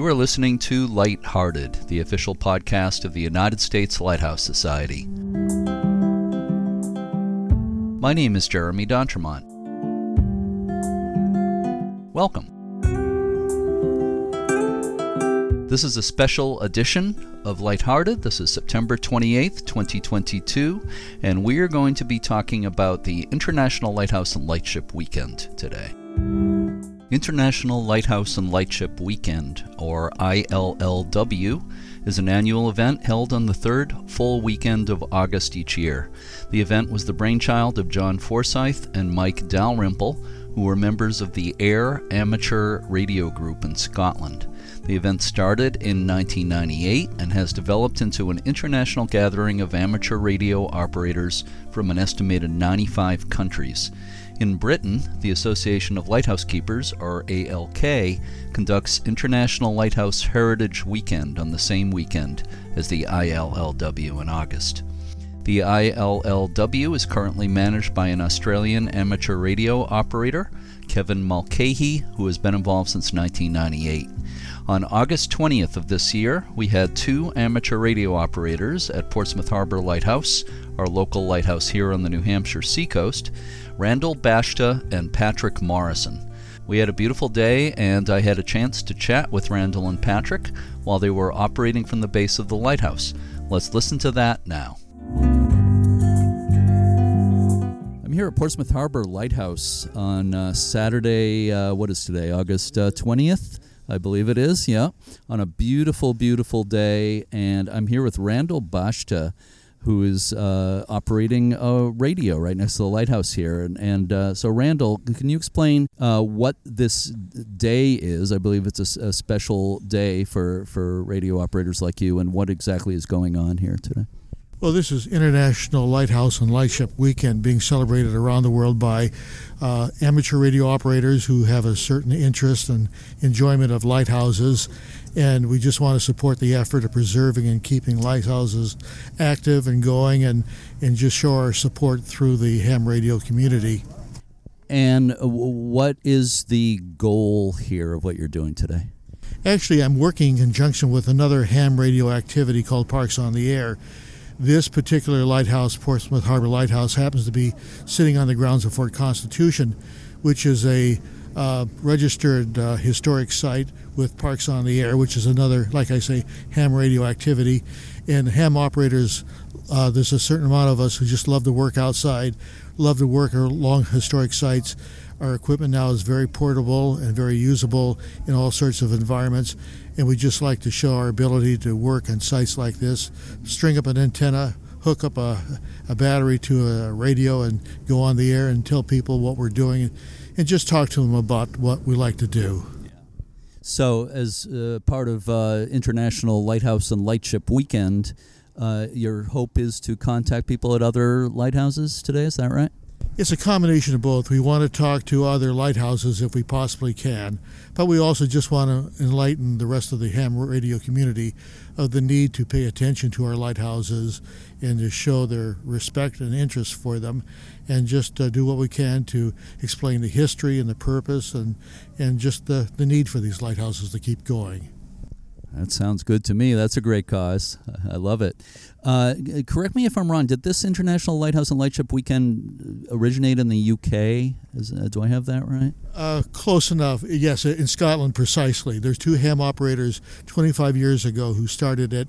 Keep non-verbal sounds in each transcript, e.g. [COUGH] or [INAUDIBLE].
You are listening to Lighthearted, the official podcast of the United States Lighthouse Society. My name is Jeremy D'Entremont. Welcome. This is a special edition of Lighthearted. This is September 28th, 2022, and we are going to be talking about the International Lighthouse and Lightship Weekend today. International Lighthouse and Lightship Weekend, or ILLW, is an annual event held on the third full weekend of August each year. The event was the brainchild of John Forsyth and Mike Dalrymple, who were members of the Ayr Amateur Radio Group in Scotland. The event started in 1998 and has developed into an international gathering of amateur radio operators from an estimated 95 countries. In Britain, the Association of Lighthouse Keepers, or ALK, conducts International Lighthouse Heritage Weekend on the same weekend as the ILLW in August. The ILLW is currently managed by an Australian amateur radio operator, Kevin Mulcahy, who has been involved since 1998. On August 20th of this year, we had two amateur radio operators at Portsmouth Harbor Lighthouse, our local lighthouse here on the New Hampshire seacoast, Randall Bashta and Patrick Morrison. We had a beautiful day, and I had a chance to chat with Randall and Patrick while they were operating from the base of the lighthouse. Let's listen to that now. Here at Portsmouth Harbor Lighthouse on uh, Saturday, uh, what is today, August uh, 20th? I believe it is, yeah, on a beautiful, beautiful day. And I'm here with Randall Bashta, who is uh, operating a radio right next to the lighthouse here. And, and uh, so, Randall, can you explain what this day is? I believe it's a, a, special day for, for radio operators like you, and what exactly is going on here today. Well, this is International Lighthouse and Lightship Weekend being celebrated around the world by uh, amateur radio operators who have a certain interest and enjoyment of lighthouses. And we just want to support the effort of preserving and keeping lighthouses active and going and, and just show our support through the ham radio community. And what is the goal here of what you're doing today? Actually, I'm working in conjunction with another ham radio activity called Parks on the Air this particular lighthouse, Portsmouth Harbor Lighthouse, happens to be sitting on the grounds of Fort Constitution, which is a uh, registered uh, historic site with Parks on the Air, which is another, like I say, ham radio activity. And ham operators, uh, there's a certain amount of us who just love to work outside, love to work along historic sites. Our equipment now is very portable and very usable in all sorts of environments and we just like to show our ability to work on sites like this, string up an antenna, hook up a, a battery to a radio, and go on the air and tell people what we're doing, and just talk to them about what we like to do. So, as uh, part of uh, International Lighthouse and Lightship Weekend, uh, your hope is to contact people at other lighthouses today. Is that right? It's a combination of both. We want to talk to other lighthouses if we possibly can, but we also just want to enlighten the rest of the ham radio community of the need to pay attention to our lighthouses and to show their respect and interest for them and just uh, do what we can to explain the history and the purpose and, and just the, the need for these lighthouses to keep going. That sounds good to me. That's a great cause. I love it. Uh, correct me if I'm wrong. Did this International Lighthouse and Lightship Weekend originate in the UK? Is, uh, do I have that right? Uh, close enough. Yes, in Scotland precisely. There's two ham operators 25 years ago who started it,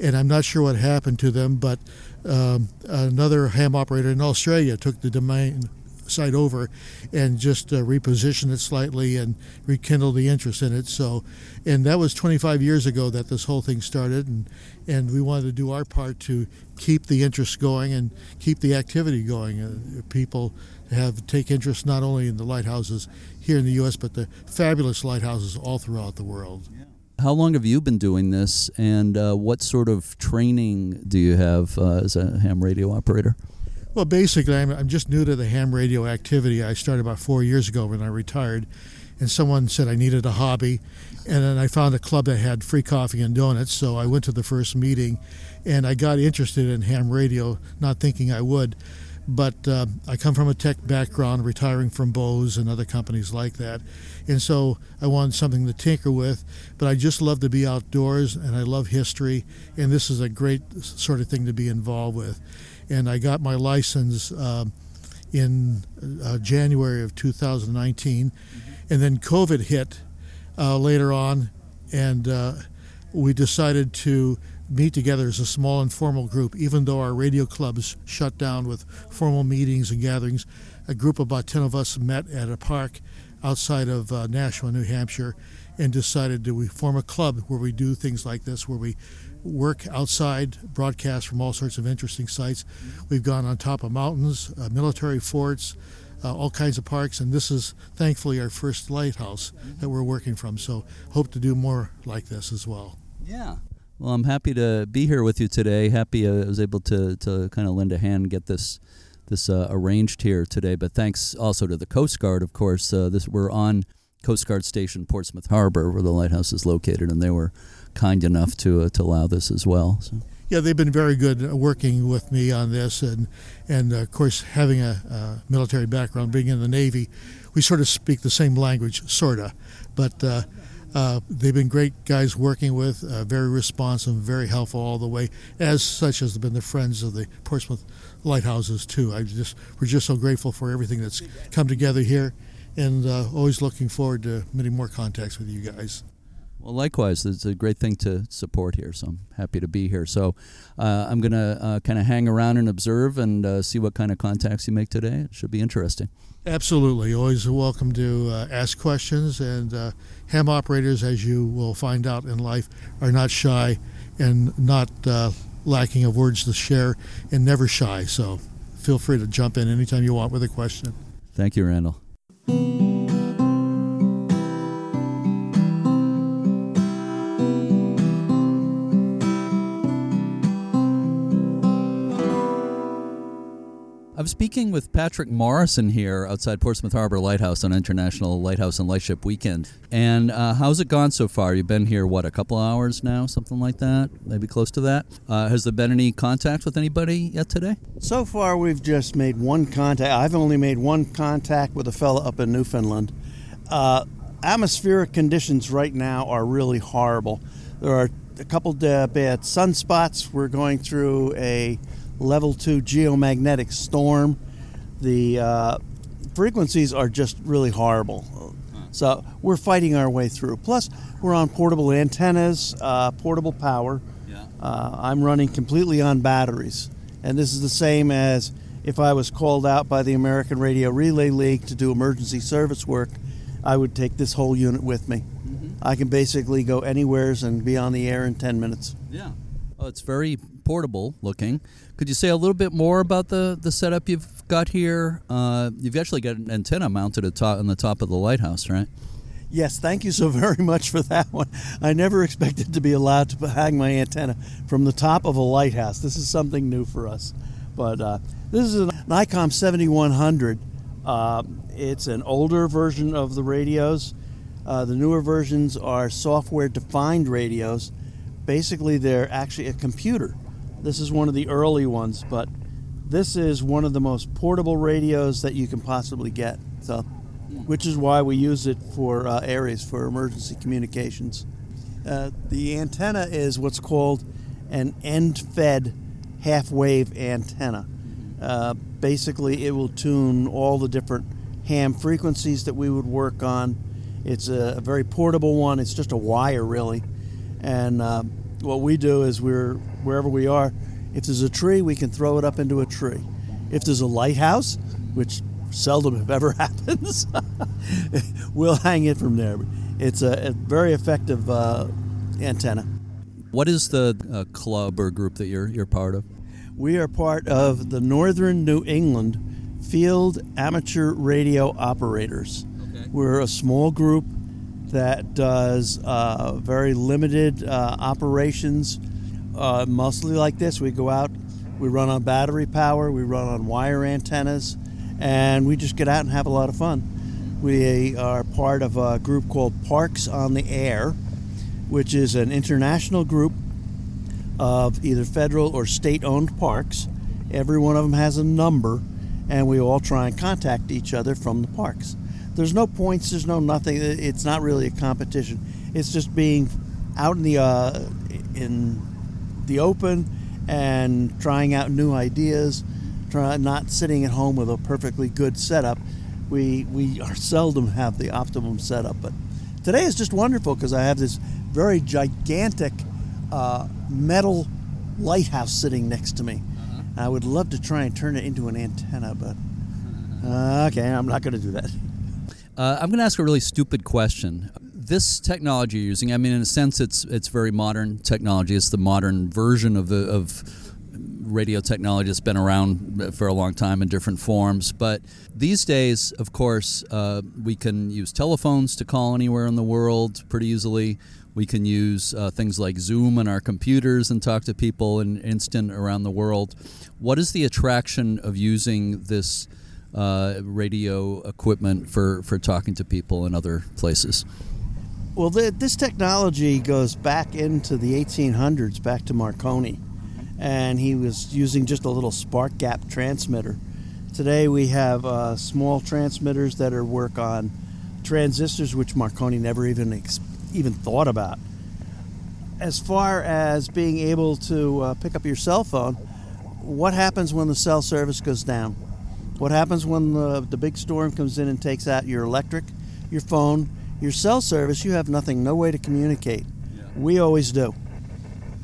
and I'm not sure what happened to them, but um, another ham operator in Australia took the domain site over and just uh, reposition it slightly and rekindle the interest in it. So, and that was 25 years ago that this whole thing started, and and we wanted to do our part to keep the interest going and keep the activity going. Uh, people have take interest not only in the lighthouses here in the U.S. but the fabulous lighthouses all throughout the world. How long have you been doing this, and uh, what sort of training do you have uh, as a ham radio operator? Well, basically, I'm, I'm just new to the ham radio activity. I started about four years ago when I retired, and someone said I needed a hobby. And then I found a club that had free coffee and donuts, so I went to the first meeting and I got interested in ham radio, not thinking I would. but uh, I come from a tech background, retiring from Bose and other companies like that. And so I wanted something to tinker with, but I just love to be outdoors and I love history, and this is a great sort of thing to be involved with. And I got my license uh, in uh, January of 2019, mm-hmm. and then COVID hit uh, later on, and uh, we decided to meet together as a small informal group, even though our radio clubs shut down with formal meetings and gatherings. A group of about 10 of us met at a park outside of uh, Nashua, New Hampshire, and decided to we form a club where we do things like this, where we work outside, broadcast from all sorts of interesting sites. We've gone on top of mountains, uh, military forts, uh, all kinds of parks, and this is thankfully our first lighthouse that we're working from. So hope to do more like this as well. Yeah. Well, I'm happy to be here with you today. Happy I was able to, to kind of lend a hand and get this this uh, arranged here today. But thanks also to the Coast Guard, of course. Uh, this we're on Coast Guard Station, Portsmouth Harbor, where the lighthouse is located, and they were kind enough to uh, to allow this as well. So. Yeah, they've been very good working with me on this, and and of course having a, military background, being in the Navy, we sort of speak the same language, sorta, but uh, they've been great guys working with, uh, very responsive, very helpful all the way. As such has been the friends of the Portsmouth lighthouses too. I just we're just so grateful for everything that's come together here, and uh, always looking forward to many more contacts with you guys. Well, likewise, it's a great thing to support here, so I'm happy to be here. So uh, I'm going to uh, kind of hang around and observe and uh, see what kind of contacts you make today. It should be interesting. Absolutely. Always welcome to uh, ask questions. And uh, ham operators, as you will find out in life, are not shy and not uh, lacking of words to share and never shy. So feel free to jump in anytime you want with a question. Thank you, Randall. Speaking with Patrick Morrison here outside Portsmouth Harbor Lighthouse on International Lighthouse and Lightship Weekend. And uh, how's it gone so far? You've been here, what, a couple hours now? Something like that? Maybe close to that? Uh, has there been any contact with anybody yet today? So far, we've just made one contact. I've only made one contact with a fellow up in Newfoundland. Uh, atmospheric conditions right now are really horrible. There are a couple bad sunspots. We're going through a level two geomagnetic storm. The uh, frequencies are just really horrible. So we're fighting our way through. Plus, we're on portable antennas, uh, portable power. Yeah. Uh, I'm running completely on batteries. And this is the same as if I was called out by the American Radio Relay League to do emergency service work, I would take this whole unit with me. Mm-hmm. I can basically go anywheres and be on the air in 10 minutes. Yeah. Oh, it's very portable looking. Could you say a little bit more about the, the setup you've got here? Uh, you've actually got an antenna mounted atop, on the top of the lighthouse, right? Yes, thank you so [LAUGHS] very much for that one. I never expected to be allowed to hang my antenna from the top of a lighthouse. This is something new for us. But uh, this is an ICOM 7100. Uh, it's an older version of the radios. Uh, the newer versions are software defined radios. Basically, they're actually a computer this is one of the early ones, but this is one of the most portable radios that you can possibly get. So, which is why we use it for uh, areas for emergency communications. Uh, the antenna is what's called an end-fed half-wave antenna. Uh, basically, it will tune all the different ham frequencies that we would work on. It's a, a very portable one. It's just a wire, really, and uh, what we do is we're wherever we are, if there's a tree, we can throw it up into a tree. If there's a lighthouse, which seldom if ever [LAUGHS] happens, [LAUGHS] we'll hang it from there. It's a, a very effective uh, antenna. What is the uh, club or group that you're you're part of? We are part of the Northern New England Field Amateur Radio Operators. Okay. We're a small group that does uh, very limited uh, operations, uh, mostly like this. We go out, we run on battery power, we run on wire antennas, and we just get out and have a lot of fun. We are part of a group called Parks on the Air, which is an international group of either federal or state owned parks. Every one of them has a number, and we all try and contact each other from the parks. There's no points, there's no nothing. It's not really a competition. It's just being out in the uh, in the open and trying out new ideas. Try not sitting at home with a perfectly good setup. We we are [LAUGHS] seldom have the optimum setup, but today is just wonderful because I have this very gigantic uh, metal lighthouse sitting next to me. Uh-huh. I would love to try and turn it into an antenna, but uh, okay, I'm not going to do that. Uh, I'm going to ask a really stupid question. This technology you're using, I mean, in a sense, it's it's very modern technology. It's the modern version of the of radio technology that's been around for a long time in different forms. But these days, of course, uh, we can use telephones to call anywhere in the world pretty easily. We can use uh, things like Zoom on our computers and talk to people in instant around the world. What is the attraction of using this uh, radio equipment for, for talking to people in other places? Well, the, this technology goes back into the 1800s, back to Marconi, and he was using just a little spark gap transmitter. Today we have uh, small transmitters that are work on transistors, which Marconi never even ex- even thought about. As far as being able to uh, pick up your cell phone, what happens when the cell service goes down? What happens when the, the big storm comes in and takes out your electric, your phone, your cell service? You have nothing, no way to communicate. Yeah. We always do.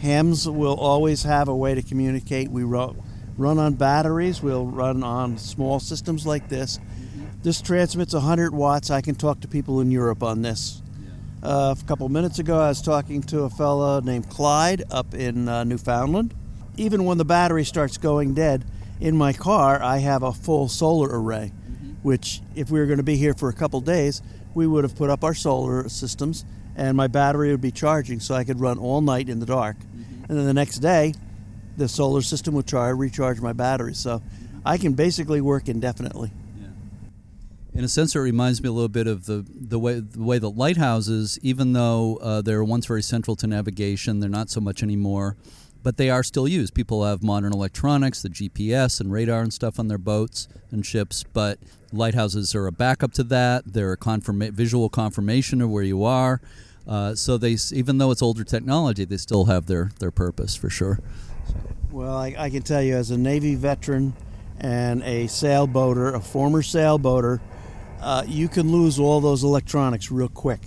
Hams will always have a way to communicate. We run, on batteries, we'll run on small systems like this. Mm-hmm. This transmits 100 watts. I can talk to people in Europe on this. Uh, a couple minutes ago, I was talking to a fellow named Clyde up in uh, Newfoundland. Even when the battery starts going dead, in my car, I have a full solar array. Which, if we were going to be here for a couple days, we would have put up our solar systems and my battery would be charging so I could run all night in the dark. Mm-hmm. And then the next day, the solar system would try recharge my battery. So mm-hmm. I can basically work indefinitely in a sense, it reminds me a little bit of the the way the way the lighthouses, even though uh, they're once very central to navigation, they're not so much anymore. But they are still used. People have modern electronics, the GPS and radar and stuff on their boats and ships. But lighthouses are a backup to that. They're a confirma- visual confirmation of where you are. Uh, so they, even though it's older technology, they still have their their purpose for sure. Well, I, I can tell you, as a Navy veteran and a sailboater, a former sailboater uh, you can lose all those electronics real quick.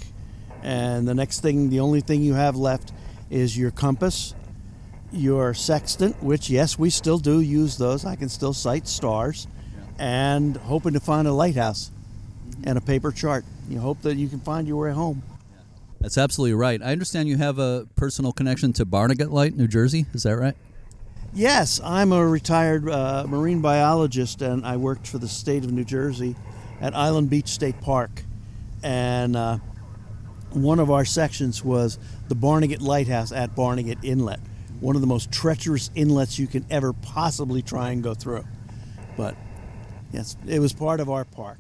And the next thing, the only thing you have left is your compass, your sextant, which, yes, we still do use those. I can still sight stars, and hoping to find a lighthouse and a paper chart. You hope that you can find your way home. That's absolutely right. I understand you have a personal connection to Barnegat Light, New Jersey. Is that right? Yes, I'm a retired uh, marine biologist, and I worked for the state of New Jersey at Island Beach State Park, and uh, one of our sections was the Barnegat Lighthouse at Barnegat Inlet, one of the most treacherous inlets you can ever possibly try and go through. But yes, it was part of our park.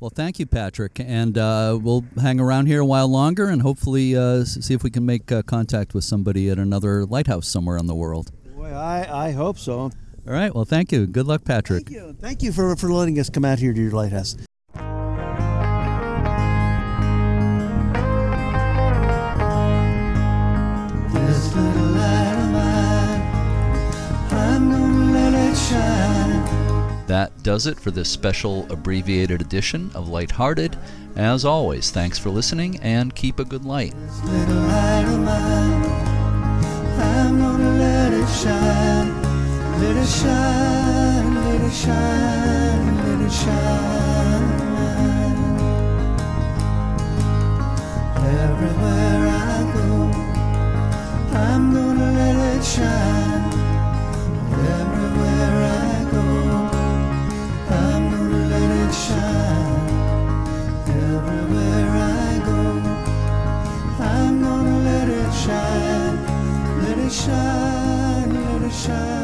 Well, thank you, Patrick, and uh, we'll hang around here a while longer and hopefully uh, see if we can make uh, contact with somebody at another lighthouse somewhere in the world. Boy, I, I hope so. All right. Well, thank you. Good luck, Patrick. Thank you. Thank you for, for letting us come out here to your lighthouse. That does it for this special abbreviated edition of Lighthearted. As always, thanks for listening and keep a good light. Everywhere I go, I'm gonna let it shine. sunshine.